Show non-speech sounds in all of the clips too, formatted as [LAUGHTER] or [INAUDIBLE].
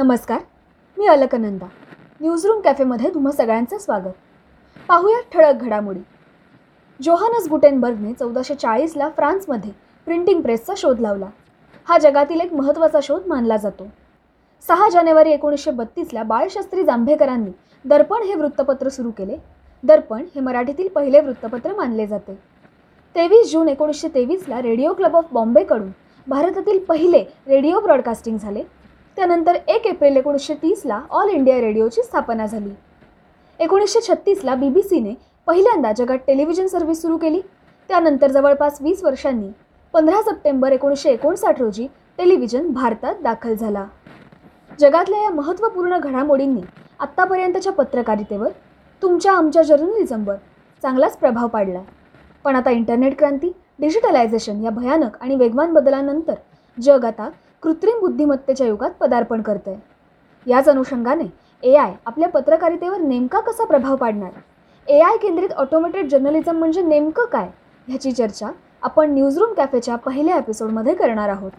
नमस्कार मी अलकनंदा न्यूजरूम कॅफेमध्ये तुम्हा सगळ्यांचं स्वागत. पाहूया ठळक घडामोडी. जोहानस गुटेनबर्गने चौदाशे चाळीसला फ्रान्समध्ये प्रिंटिंग प्रेसचा शोध लावला. हा जगातील एक महत्त्वाचा शोध मानला जातो. सहा जानेवारी एकोणीसशे बत्तीसला बाळशास्त्री जांभेकरांनी दर्पण हे वृत्तपत्र सुरू केले. दर्पण हे मराठीतील पहिले वृत्तपत्र मानले जाते. तेवीस जून एकोणीसशे तेवीसला रेडिओ क्लब ऑफ बॉम्बेकडून भारतातील पहिले रेडिओ ब्रॉडकास्टिंग झाले. त्यानंतर एक एप्रिल एकोणीसशे तीसला ऑल इंडिया रेडिओची स्थापना झाली. एकोणीसशे छत्तीसला बी बी सीने पहिल्यांदा जगात टेलिव्हिजन सर्व्हिस सुरू केली. त्यानंतर जवळपास वीस वर्षांनी पंधरा सप्टेंबर एकोणीसशे एकोणसाठ रोजी टेलिव्हिजन भारतात दाखल झाला. जगातल्या या महत्त्वपूर्ण घडामोडींनी आत्तापर्यंतच्या पत्रकारितेवर तुमच्या आमच्या जर्नलिझमवर चांगलाच प्रभाव पाडला. पण आता इंटरनेट क्रांती डिजिटलायझेशन या भयानक आणि वेगवान बदलानंतर जग आता कृत्रिम बुद्धिमत्तेच्या युगात पदार्पण करतंय. याच अनुषंगाने ए आय आपल्या पत्रकारितेवर नेमका कसा प्रभाव पाडणार? ए आय केंद्रित ऑटोमेटेड जर्नलिझम म्हणजे नेमकं काय? ह्याची चर्चा आपण न्यूजरूम कॅफेच्या पहिल्या एपिसोडमध्ये करणार आहोत.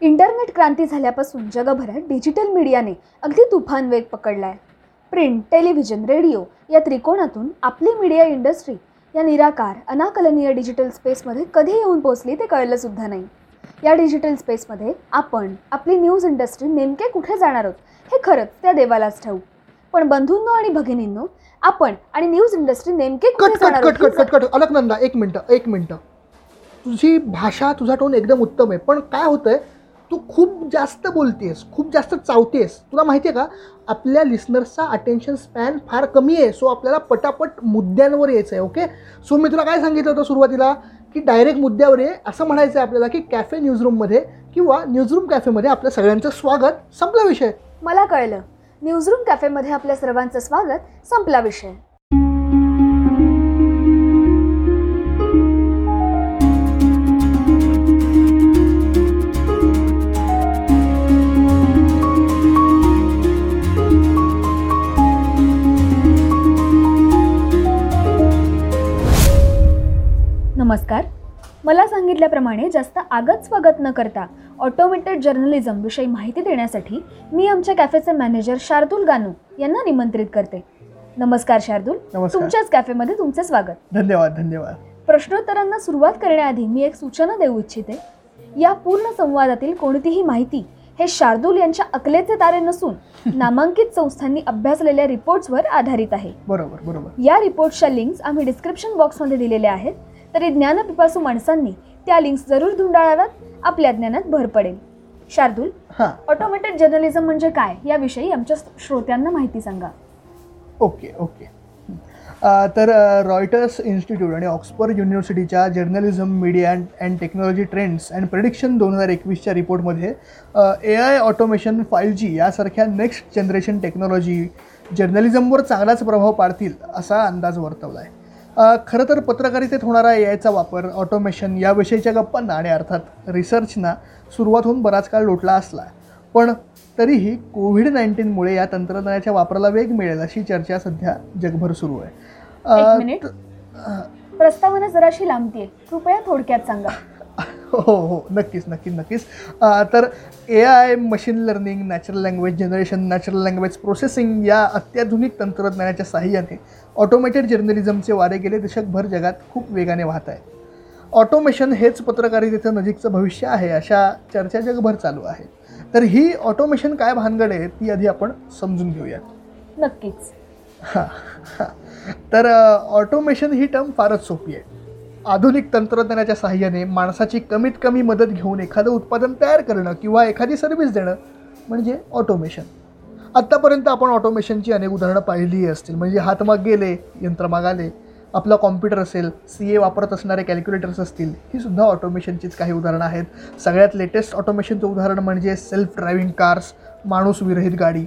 इंटरनेट क्रांती झाल्यापासून जगभरात डिजिटल मीडियाने अगदी तुफान वेग पकडला आहे प्रिंट टेलिव्हिजन रेडिओ या त्रिकोणातून आपली मीडिया इंडस्ट्री या निराकार अनाकलनीय डिजिटल स्पेसमध्ये कधी येऊन पोचली ते कळलंसुद्धा नाही. या डिजिटल स्पेसमध्ये आपण आपली न्यूज इंडस्ट्री नेमके कुठे जाणार आहोत हे खरंच त्या देवालाच ठाऊक. पण बंधूंनो आणि भगिनींनो आपण आणि न्यूज इंडस्ट्री नेमके कुठे कट जाणार कट आहोत कट कट कट. अलकनंदा एक मिनटं एक मिनटं. तुझी भाषा तुझा टोन एकदम उत्तम आहे. पण काय होतंय तू खूप जास्त बोलतेस खूप जास्त चावतेस. तुला माहिती आहे का आपल्या लिस्नर्सचा अटेन्शन स्पॅन फार कमी आहे. सो आपल्याला पटापट मुद्द्यांवर यायचं आहे ओके सो मी तुला काय सांगितलं होतं सुरुवातीला? की डायरेक्ट मुद्द्यावर ये असं म्हणायचं आहे आपल्याला की कॅफे न्यूजरूममध्ये किंवा न्यूजरूम कॅफेमध्ये आपल्या सगळ्यांचं स्वागत संपला विषय. मला कळलं. न्यूजरूम कॅफेमध्ये आपल्या सर्वांचं स्वागत संपला विषय. सांगितल्याप्रमाणे जास्त आगत स्वागत न करता ऑटोमेटेड जर्नलिझम विषयी माहिती देण्यासाठी मी आमच्या कॅफेचे मॅनेजर शार्दूल गानू यांना निमंत्रित करते. नमस्कार शार्दूल. नमस्कार. तुमच्याच कॅफेमध्ये तुमचे स्वागत. धन्यवाद धन्यवाद. प्रश्नोत्तरांना सुरुवात करण्याआधी मी एक सूचना देऊ इच्छिते. या पूर्ण संवादातील कोणतीही माहिती हे शार्दूल यांच्या अकलेचे तारे नसून नामांकित संस्थांनी अभ्यासलेल्या रिपोर्ट्सवर आधारित आहे. बरोबर बरोबर. या रिपोर्ट्सच्या लिंक्स आम्ही डिस्क्रिप्शन बॉक्समध्ये दिलेल्या आहेत. तरी ज्ञानपिपासू माणसांनी त्या लिंक्स जरूर धुंडाळाव्यात. आपल्या ज्ञानात भर पडेल. शार्दूल हां. ऑटोमेटेड जर्नलिझम म्हणजे काय? याविषयी आमच्या श्रोत्यांना माहिती सांगा. Okay okay. अ, तर रॉयटर्स इन्स्टिट्यूट आणि Oxford युनिव्हर्सिटीच्या journalism media and and technology trends and prediction दोन हजार एकवीसच्या रिपोर्टमध्ये A I automation five G यासारख्या नेक्स्ट जनरेशन टेक्नॉलॉजी जर्नलिझमवर चांगलाच प्रभाव पाडतील असा अंदाज वर्तवला आहे खरं तर पत्रकारितेत होणारा ए आयचा वापर ऑटोमेशन याविषयीच्या गप्पांना आणि अर्थात रिसर्चना सुरुवात होऊन बराच काळ लोटला असला. पण तरीही कोविड नाईन्टीनमुळे या तंत्रज्ञानाच्या वापराला वेग मिळेल अशी चर्चा सध्या जगभर सुरू आहे. प्रस्तावना जराशी लांबतीये. कृपया थोडक्यात सांगा. हो हो नक्कीच नक्कीच नक्कीच. अ, तर A I machine learning natural language generation natural language processing या अत्याधुनिक तंत्रज्ञानाच्या साहाय्याने ऑटोमेटेड जर्नलिझमचे वारे गेले दशकभर जगात खूप वेगाने वाहत आहे. ऑटोमेशन हेच पत्रकारितेचं नजीकचं भविष्य आहे अशा चर्चा जगभर चालू आहेत तर ही ऑटोमेशन काय भानगड आहे ती आधी आपण समजून घेऊयात नक्कीच. हां हां. तर ऑटोमेशन ही टर्म फारच सोपी आहे. आधुनिक तंत्रज्ञानाच्या सहाय्याने माणसाची कमीत कमी मदत घेऊन एखादं उत्पादन तयार करणं किंवा एखादी सर्व्हिस देणं म्हणजे ऑटोमेशन आत्तापर्यंत आपण ऑटोमेशनची अनेक उदाहरणं पाहिली असतील. म्हणजे हातमाग गेले यंत्रमाग आले आपला कॉम्प्युटर असेल सी ए वापरत असणारे कॅल्क्युलेटर्स असतील ही सुद्धा ऑटोमेशनचीच काही उदाहरणं आहेत. सगळ्यात लेटेस्ट ऑटोमेशनचं उदाहरण म्हणजे सेल्फ ड्रायव्हिंग कार्स माणूस विरहित गाडी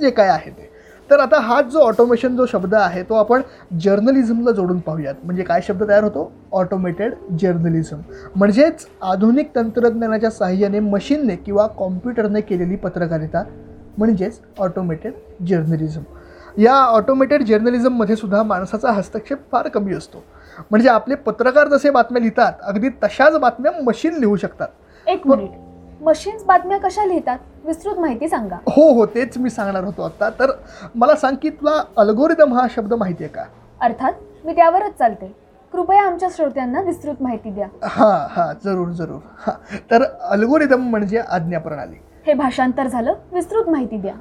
जे काय आहे ते. तर आता हा जो ऑटोमेशन जो शब्द आहे तो आपण जर्नलिझमला जोडून पाहूयात. म्हणजे काय शब्द तयार होतो? ऑटोमेटेड जर्नलिझम म्हणजेच आधुनिक तंत्रज्ञानाच्या साहाय्याने मशीनने किंवा कॉम्प्युटरने केलेली पत्रकारिता म्हणजेच ऑटोमेटेड जर्नलिझम या ऑटोमेटेड जर्नलिझममध्ये सुद्धा माणसाचा हस्तक्षेप फार कमी असतो. म्हणजे आपले पत्रकार जसे बातम्या लिहितात अगदी तशाच बातम्या मशीन लिहू शकतात. एक मिनिट. मशीन्स बातम्या कशा लिहितात विस्तृत माहिती सांगा. हो हो तेच मी सांगणार होतो आता. तर मला सांग की तुला अल्गोरिदम हा शब्द माहिती आहे का? अर्थात मी त्यावरच चालते. कृपया आमच्या श्रोत्यांना विस्तृत माहिती द्या. हां हां जरूर जरूर. हां तर अल्गोरिदम म्हणजे आज्ञा प्रणाली. हे भाषांतर झालं विस्तृत माहिती द्या.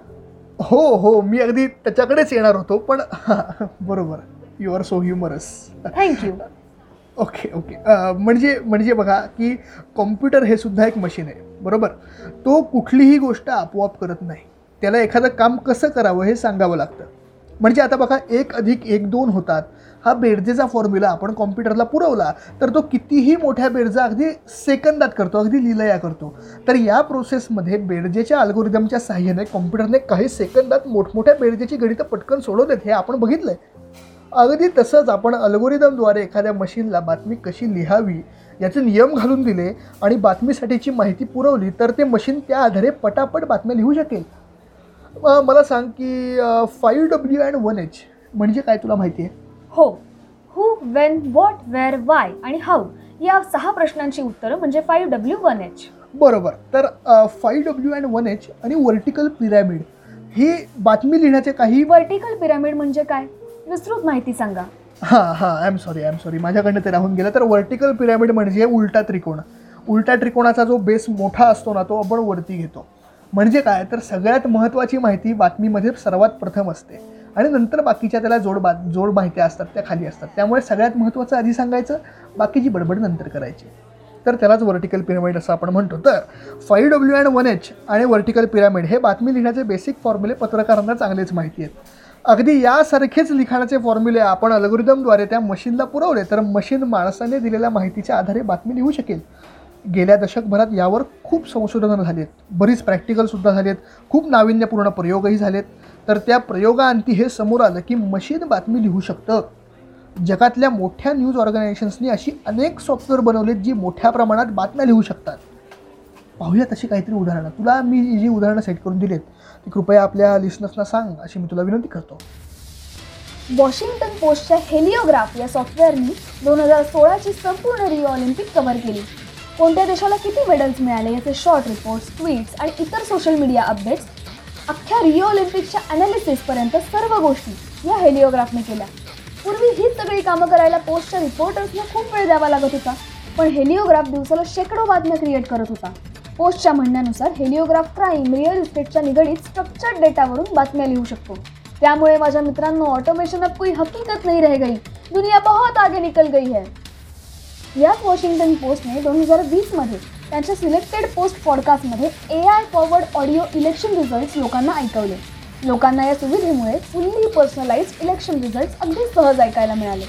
हो हो मी अगदी त्याच्याकडेच येणार होतो पण हां, बरोबर. You are so humorous thank you okay okay म्हणजे म्हणजे बघा की कॉम्प्युटर हे सुद्धा एक मशीन आहे. बरोबर? तो कुठलीही गोष्ट आपोआप करत नाही. त्याला एखादं काम कसं करावं हे सांगावं लागतं. म्हणजे आता बघा एक अधिक एक दोन होतात. हा बेरजेचा फॉर्म्युला आपण कॉम्प्युटरला पुरवला तर तो कितीही मोठ्या बेरजा अगदी सेकंदात करतो अगदी लिलया करतो. तर या प्रोसेसमध्ये बेरजेच्या अल्गोरिदमच्या साह्याने कॉम्प्युटरने काही सेकंदात मोठमोठ्या बेरजेची गणितं पटकन सोडवलेत हे आपण बघितलं आहे अगदी तसंच आपण अल्गोरिदमद्वारे एखाद्या मशीनला बातमी कशी लिहावी याचे नियम घालून दिले आणि बातमीसाठीची माहिती पुरवली तर ते मशीन त्या आधारे पटापट बातम्या लिहू शकेल. मला सांग की five W and one H म्हणजे काय तुला माहिती आहे? हो. Who when what where why आणि हाऊ या सहा प्रश्नांची उत्तरं म्हणजे फाईव्ह डब्ल्यू वन एच बरोबर. तर five W and one H आणि वर्टिकल पिरॅमिड ही बातमी लिहिण्याचे काही वर्टिकल पिरामिड म्हणजे काय? विस्तृत माहिती सांगा. हां हां I am sorry I am sorry माझ्याकडनं ते राहून गेलं. तर वर्टिकल पिरॅमिड म्हणजे उलटा त्रिकोण. उलटा त्रिकोणाचा जो बेस मोठा असतो ना तो आपण वरती घेतो. म्हणजे काय? तर सगळ्यात महत्त्वाची माहिती बातमीमध्ये सर्वात प्रथम असते. आणि नंतर बाकीच्या त्याला जोड बा जोड माहित्या असतात त्या खाली असतात. त्यामुळे सगळ्यात महत्त्वाचं आधी सांगायचं बाकीची बडबड नंतर करायची. तर त्यालाच वर्टिकल पिरामिड असं आपण म्हणतो. तर five W and one H आणि वर्टिकल पिरामिड हे बातमी लिहिण्याचे बेसिक फॉर्म्युले पत्रकारांना चांगलेच माहिती आहेत. अगदी यासारखेच लिखाणाचे फॉर्म्युले आपण अल्गोरिदमद्वारे त्या मशीनला पुरवले तर मशीन माणसाने दिलेल्या माहितीच्या आधारे बातमी लिहू शकेल. गेल्या दशकभरात यावर खूप संशोधनं झालीत. आहेत बरीच प्रॅक्टिकलसुद्धा झालेत. खूप नाविन्यपूर्ण प्रयोगही झालेत. तर त्या प्रयोगाअंती हे समोर आलं की मशीन बातमी लिहू शकतं. जगातल्या मोठ्या न्यूज ऑर्गनायझेशन्सनी अशी अनेक सॉफ्टवेअर बनवलेत जी मोठ्या प्रमाणात बातम्या लिहू शकतात. पाहूया तशी काहीतरी उदाहरणं. तुला मी जी उदाहरणं सेट करून दिलीत ती कृपया आपल्या लिस्नर्सना सांग अशी मी तुला विनंती करतो. वॉशिंग्टन पोस्टच्या हेलिओग्राफ या सॉफ्टवेअरनी दोन हजार सोळाची संपूर्ण रिओ ऑलिम्पिक कव्हर केली. कोणत्या देशाला किती मेडल्स मिळाले याचे शॉर्ट रिपोर्ट्स ट्विट्स आणि इतर सोशल मीडिया अपडेट्स अख्ख्या रिओ ऑलिम्पिकच्या अनालिसिसपर्यंत सर्व गोष्टी या हेलिओग्राफने केल्या. पूर्वी हीच सगळी कामं करायला पोस्टच्या रिपोर्टर्सना खूप वेळ द्यावा लागत होता पण हेलिओग्राफ दिवसाला शेकडो बातम्या क्रिएट करत होता. पोस्टच्या म्हणण्यानुसार हेलिओग्राफ क्राईम रिअल इस्टेटच्या निगडीत स्ट्रक्चर्ड डेटावरून बातम्या लिहू शकतो. त्यामुळे माझ्या मित्रांनो ऑटोमेशन अब कोई हकीकत नहीं रह गई. दुनिया बहुत आगे निकल गई है. याच वॉशिंग्टन पोस्टने दोन हजार वीसमध्ये त्यांच्या सिलेक्टेड पोस्ट पॉडकास्टमध्ये A I forward audio election results लोकांना ऐकवले. लोकांना या सुविधेमुळे फुल्ली पर्सनलाइज इलेक्शन रिझल्ट्स अगदी सहज ऐकायला मिळाले.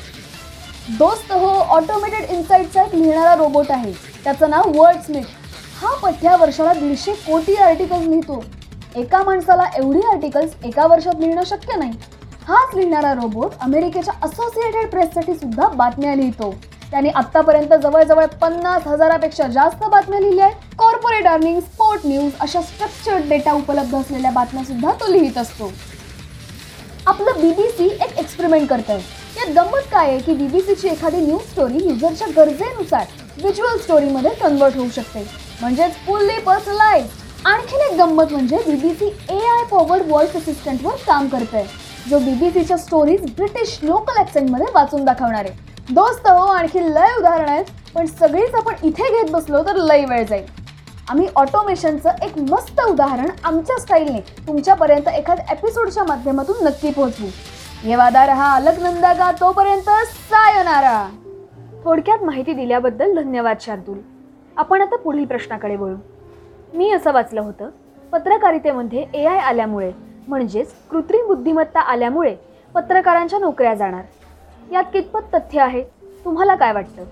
दोस्त हो ऑटोमेटेड इन्साईटचा एक लिहिणारा रोबोट आहे. त्याचं नाव वर्ड स्मिथ हा पठ्या वर्षाला दीडशे कोटी आर्टिकल्स लिहितो. एका माणसाला एवढी आर्टिकल्स एका वर्षात लिहिणं शक्य नाही. हाच लिहिणारा रोबोट अमेरिकेच्या असोसिएटेड प्रेससाठी सुद्धा बातम्या लिहितो. त्याने आतापर्यंत जवळजवळ पन्नास हजारापेक्षा जास्त बातम्या लिहिल्या आहेत. कॉर्पोरेट अर्निंग स्पोर्ट न्यूज अशा स्ट्रक्चर्ड डेटा उपलब्ध असलेल्या बातम्या सुद्धा तो लिहित असतो. आपलं बीबीसी एक एक्सपेरिमेंट करत आहे यात गंमत काय आहे की बीबीसीची एखादी न्यूज स्टोरी युजरच्या गरजेनुसार व्हिज्युअल स्टोरीमध्ये कन्वर्ट होऊ शकते. म्हणजेच फुल्ली पर्सनलाइज आणखीन एक गंमत म्हणजे BBC A I forward voice असिस्टंटवर काम करत आहे जो बीबीसीच्या स्टोरीज ब्रिटिश लोकल ॲक्सेंटमध्ये वाचून दाखवणार आहे. दोस्त हो आणखी लय उदाहरण आहेत पण सगळीच आपण इथे घेत बसलो तर लय वेळ जाईल. आम्ही ऑटोमेशनचं एक मस्त उदाहरण आमच्या स्टाईलने तुमच्यापर्यंत एखाद्या एपिसोडच्या माध्यमातून नक्की पोहोचवू. ये वादा रहा अलगनंदा का तोपर्यंत सायनारा. थोडक्यात माहिती दिल्याबद्दल धन्यवाद शार्दूल. आपण आता पुढील प्रश्नाकडे वळू. मी असं वाचलं होतं पत्रकारितेमध्ये ए आय आल्यामुळे म्हणजेच कृत्रिम बुद्धिमत्ता आल्यामुळे पत्रकारांच्या नोकऱ्या जाणार. यात कितपत तथ्य आहे? तुम्हाला काय वाटतं?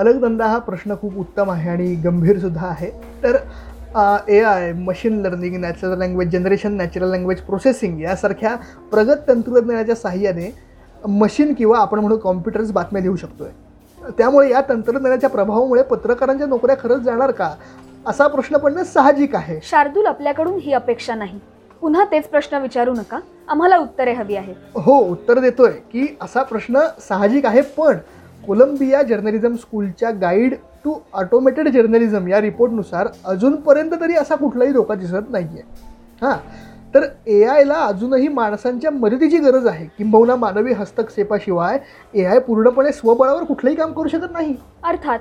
अलगधंदा हा प्रश्न खूप उत्तम आहे आणि गंभीरसुद्धा आहे. तर A I machine learning natural language generation natural language processing यासारख्या प्रगत तंत्रज्ञानाच्या साहाय्याने मशीन किंवा आपण म्हणू कॉम्प्युटर्स बातम्या लिहू आहे त्यामुळे या तंत्रज्ञानाच्या प्रभावामुळे पत्रकारांच्या नोकऱ्या खरंच जाणार का? असा प्रश्न पडणं साहजिक आहे. शार्दूल आपल्याकडून ही अपेक्षा नाही. पुन्हा तेच प्रश्न विचारू नका. आम्हाला उत्तरे हवी आहेत. हो उत्तर देतोय की असा प्रश्न साहजिक आहे पण कोलंबिया जर्नलिझम स्कूलच्या गाईड टू ऑटोमेटेड जर्नलिझम या रिपोर्टनुसार अजूनपर्यंत तरी असा कुठलाही धोका दिसत नाही आहे हां तर ए आयला अजूनही माणसांच्या मदतीची गरज आहे. किंबहुना मानवी हस्तक्षेपाशिवाय ए आय पूर्णपणे स्वबळावर कुठलंही काम करू शकत नाही. अर्थात.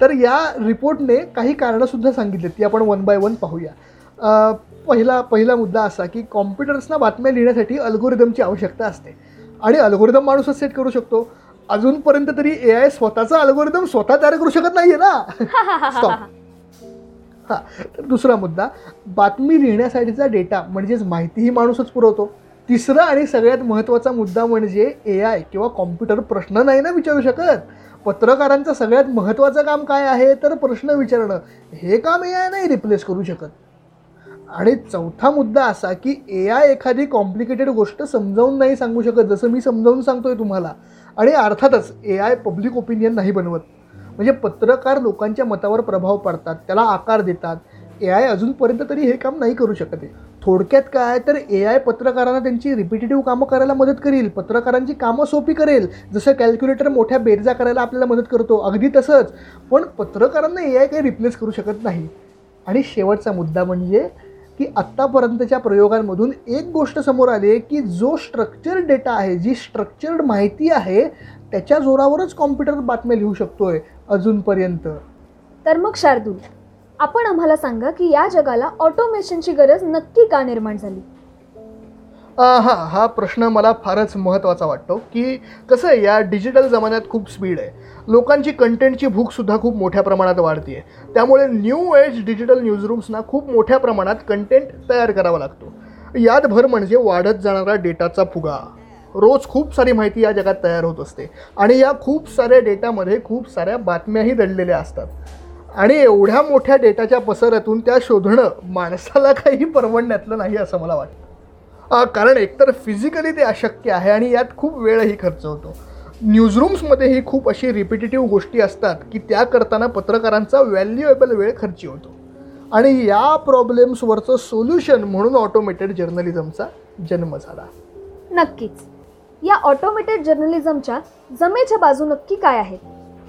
तर या रिपोर्टने काही कारणंसुद्धा सांगितली. ती आपण वन बाय वन पाहूया. पहिला पहिला मुद्दा असा की कॉम्प्युटर्सना बातम्या लिहिण्यासाठी अल्गोरिदमची आवश्यकता असते. आणि अल्गोरिदम माणूसच सेट करू शकतो. अजूनपर्यंत तरी ए आय स्वतःचा अल्गोरिदम स्वतः तयार करू शकत नाहीये ना. [LAUGHS] हां तर दुसरा मुद्दा बातमी लिहिण्यासाठीचा डेटा म्हणजेच माहितीही माणूसच पुरवतो. तिसरा आणि सगळ्यात महत्त्वाचा मुद्दा म्हणजे ए आय किंवा कॉम्प्युटर प्रश्न नाही ना विचारू शकत? पत्रकारांचं सगळ्यात महत्त्वाचं काम काय आहे? तर प्रश्न विचारणं. हे काम ए आय नाही रिप्लेस करू शकत. आणि चौथा मुद्दा असा की ए आय एखादी कॉम्प्लिकेटेड गोष्ट समजावून नाही सांगू शकत जसं मी समजावून सांगतोय तुम्हाला. आणि अर्थातच ए आय पब्लिक ओपिनियन नाही बनवत. म्हणजे पत्रकार लोकांच्या मतावर प्रभाव पाडतात त्याला आकार देतात. ए आय अजूनपर्यंत तरी हे काम नाही करू शकत आहे. थोडक्यात काय तर ए आय पत्रकारांना त्यांची रिपिटेटिव्ह कामं करायला मदत करेल पत्रकारांची कामं सोपी करेल. जसं कॅल्क्युलेटर मोठ्या बेरजा करायला आपल्याला मदत करतो अगदी तसंच. पण पत्रकारांना ए आय काही रिप्लेस करू शकत नाही. आणि शेवटचा मुद्दा म्हणजे की आत्तापर्यंतच्या प्रयोगांमधून एक गोष्ट समोर आली आहे की जो स्ट्रक्चर्ड डेटा आहे जी स्ट्रक्चर्ड माहिती आहे त्याच्या जोरावरच कॉम्प्युटर बातम्या लिहू शकतोय अजूनपर्यंत. तर मग शार्दूल आपण आम्हाला सांगा की या जगाला ऑटोमेशनची गरज नक्की का निर्माण झाली? हां हा प्रश्न मला फारच महत्त्वाचा वाटतो की कसं आहे या डिजिटल जमान्यात खूप स्पीड आहे. लोकांची कंटेंटची भूकसुद्धा खूप मोठ्या प्रमाणात वाढते आहे त्यामुळे न्यू एज डिजिटल न्यूजरूम्सना खूप मोठ्या प्रमाणात कंटेंट तयार करावा लागतो. यात भर म्हणजे वाढत जाणारा डेटाचा फुगा. रोज खूप सारी माहिती या जगात तयार होत असते. आणि या खूप साऱ्या डेटामध्ये खूप साऱ्या बातम्याही दडलेल्या असतात. आणि एवढ्या मोठ्या डेटाच्या पसरातून त्या शोधणं माणसाला काही परवडण्यातलं नाही असं मला वाटतं. कारण एकतर फिजिकली ते अशक्य आहे आणि यात खूप वेळही खर्च होतो. न्यूजरूम्समध्येही खूप अशी रिपिटेटिव्ह गोष्टी असतात की त्या करताना पत्रकारांचा व्हॅल्युएबल वेळ खर्ची होतो. आणि या प्रॉब्लेम्सवरचं सोल्युशन म्हणून ऑटोमेटेड जर्नलिझमचा जन्म झाला. नक्कीच. या ऑटोमेटेड जर्नलिझमच्या जमेच्या बाजू नक्की काय आहेत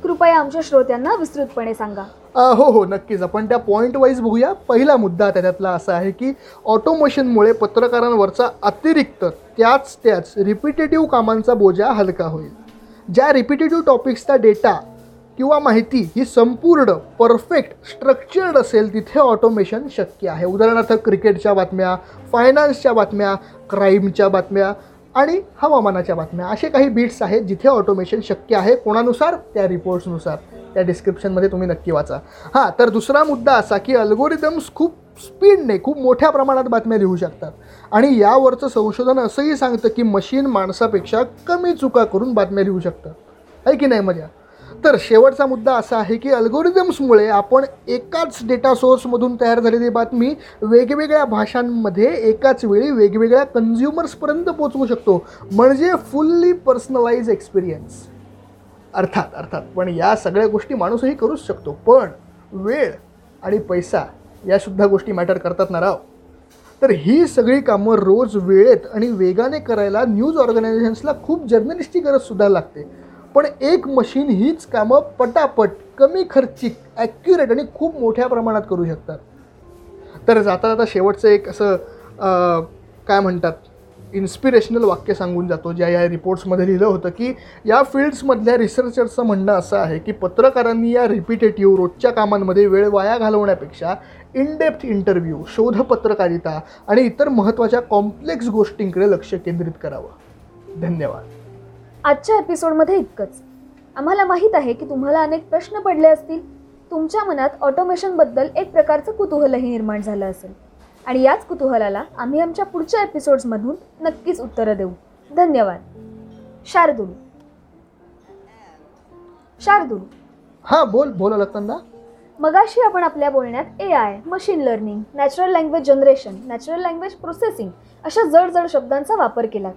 कृपया आमच्या श्रोत्यांना विस्तृतपणे सांगा. हो हो नक्कीच. आपण त्या पॉईंट वाईज बघूया. पहिला मुद्दा त्याच्यातला असा आहे की ऑटोमेशनमुळे पत्रकारांवरचा अतिरिक्त त्याच त्याच रिपिटेटिव्ह कामांचा बोजा हलका होईल. ज्या रिपिटेटिव्ह टॉपिक्सचा डेटा किंवा माहिती ही संपूर्ण परफेक्ट स्ट्रक्चर्ड असेल तिथे ऑटोमेशन शक्य आहे. उदाहरणार्थ क्रिकेटच्या बातम्या फायनान्सच्या बातम्या क्राईमच्या बातम्या आणि हवामानाच्या बातम्या. असे काही बीट्स आहेत जिथे ऑटोमेशन शक्य आहे कोणानुसार? त्या रिपोर्ट्सनुसार त्या डिस्क्रिप्शनमध्ये तुम्ही नक्की वाचा. हां तर दुसरा मुद्दा असा की अल्गोरिदम्स खूप स्पीडने खूप मोठ्या प्रमाणात बातम्या लिहू शकतात. आणि यावरचं संशोधन असंही सांगतं की मशीन माणसापेक्षा कमी चुका करून बातम्या लिहू शकतं. आहे की नाही मजा? तर शेवटचा मुद्दा असा आहे की अल्गोरिदम्समुळे आपण एकाच डेटा सोर्समधून तयार झालेली बातमी वेगवेगळ्या भाषांमध्ये एकाच वेळी वेगवेगळ्या कन्झ्युमर्सपर्यंत पोचवू शकतो. म्हणजे फुल्ली पर्सनलाइज एक्सपिरियन्स अर्थात अर्थात. पण या सगळ्या गोष्टी माणूसही करूच शकतो. पण वेळ आणि पैसा यासुद्धा गोष्टी मॅटर करतात ना राव? तर ही सगळी कामं रोज वेळेत आणि वेगाने करायला न्यूज ऑर्गनायझेशन्सला खूप जर्नलिस्टची गरजसुद्धा लागते. पण एक मशीन हीच कामं पटापट कमी खर्चिक ॲक्युरेट आणि खूप मोठ्या प्रमाणात करू शकतात. तर जाता जाता शेवटचं एक असं काय म्हणतात इन्स्पिरेशनल वाक्य सांगून जातो ज्या या रिपोर्ट्समध्ये लिहिलं होतं की या फील्ड्समधल्या रिसर्चर्सचं म्हणणं असं आहे की पत्रकारांनी या रिपिटेटिव्ह रोजच्या कामांमध्ये वेळ वाया घालवण्यापेक्षा इनडेप्थ इंटरव्ह्यू शोधपत्रकारिता आणि इतर महत्त्वाच्या कॉम्प्लेक्स गोष्टींकडे लक्ष केंद्रित करावं. धन्यवाद. आजच्या एपिसोडमध्ये इतकंच. आम्हाला माहीत आहे की तुम्हाला अनेक प्रश्न पडले असतील. तुमच्या मनात ऑटोमेशनबद्दल एक प्रकारचं कुतूहलही निर्माण झालं असेल. आणि याच कुतूहलाला आम्ही आमच्या पुढच्या एपिसोड्समधून नक्कीच उत्तरं देऊ. धन्यवाद. शार्दूल. शार्दूल. हां बोल बोल अलकनंदा. मगाशी आपण आपल्या बोलण्यात A I machine learning natural language generation natural language processing अशा जड जड शब्दांचा वापर केला?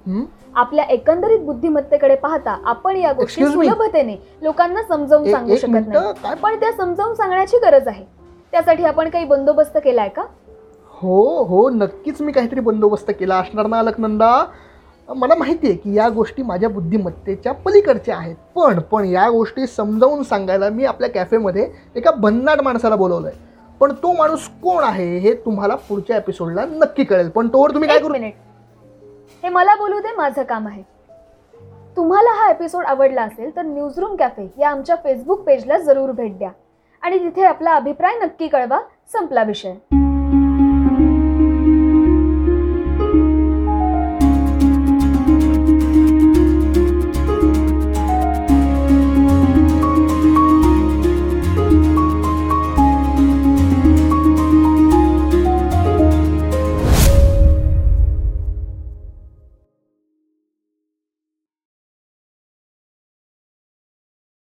आपल्या एकंदरीत बुद्धिमत्तेकडे पाहता आपण या गोष्टी? सुलभतेने लोकांना समजावून सांगू शकत नाही? पण त्या समजावून सांगण्याची गरज आहे. त्यासाठी आपण काही बंदोबस्त केलाय का? हो हो नक्कीच मी काहीतरी बंदोबस्त केला असणार ना अलकनंदा मला माहिती आहे की या गोष्टी माझ्या बुद्धिमत्तेच्या पलीकडच्या आहेत. पण पण या गोष्टी समजावून सांगायला मी आपल्या कॅफेमध्ये एका भन्नाट माणसाला बोलवलं आहे पण तो माणूस कोण आहे हे तुम्हाला पुढच्या एपिसोडला नक्की कळेल. पण तोवर तुम्ही काय एक करू? मिनिट हे मला बोलू दे माझं काम आहे. तुम्हाला हा एपिसोड आवडला असेल तर न्यूजरूम कॅफे या आमच्या फेसबुक पेजला जरूर भेट द्या. आणि तिथे आपला अभिप्राय नक्की कळवा संपला विषय.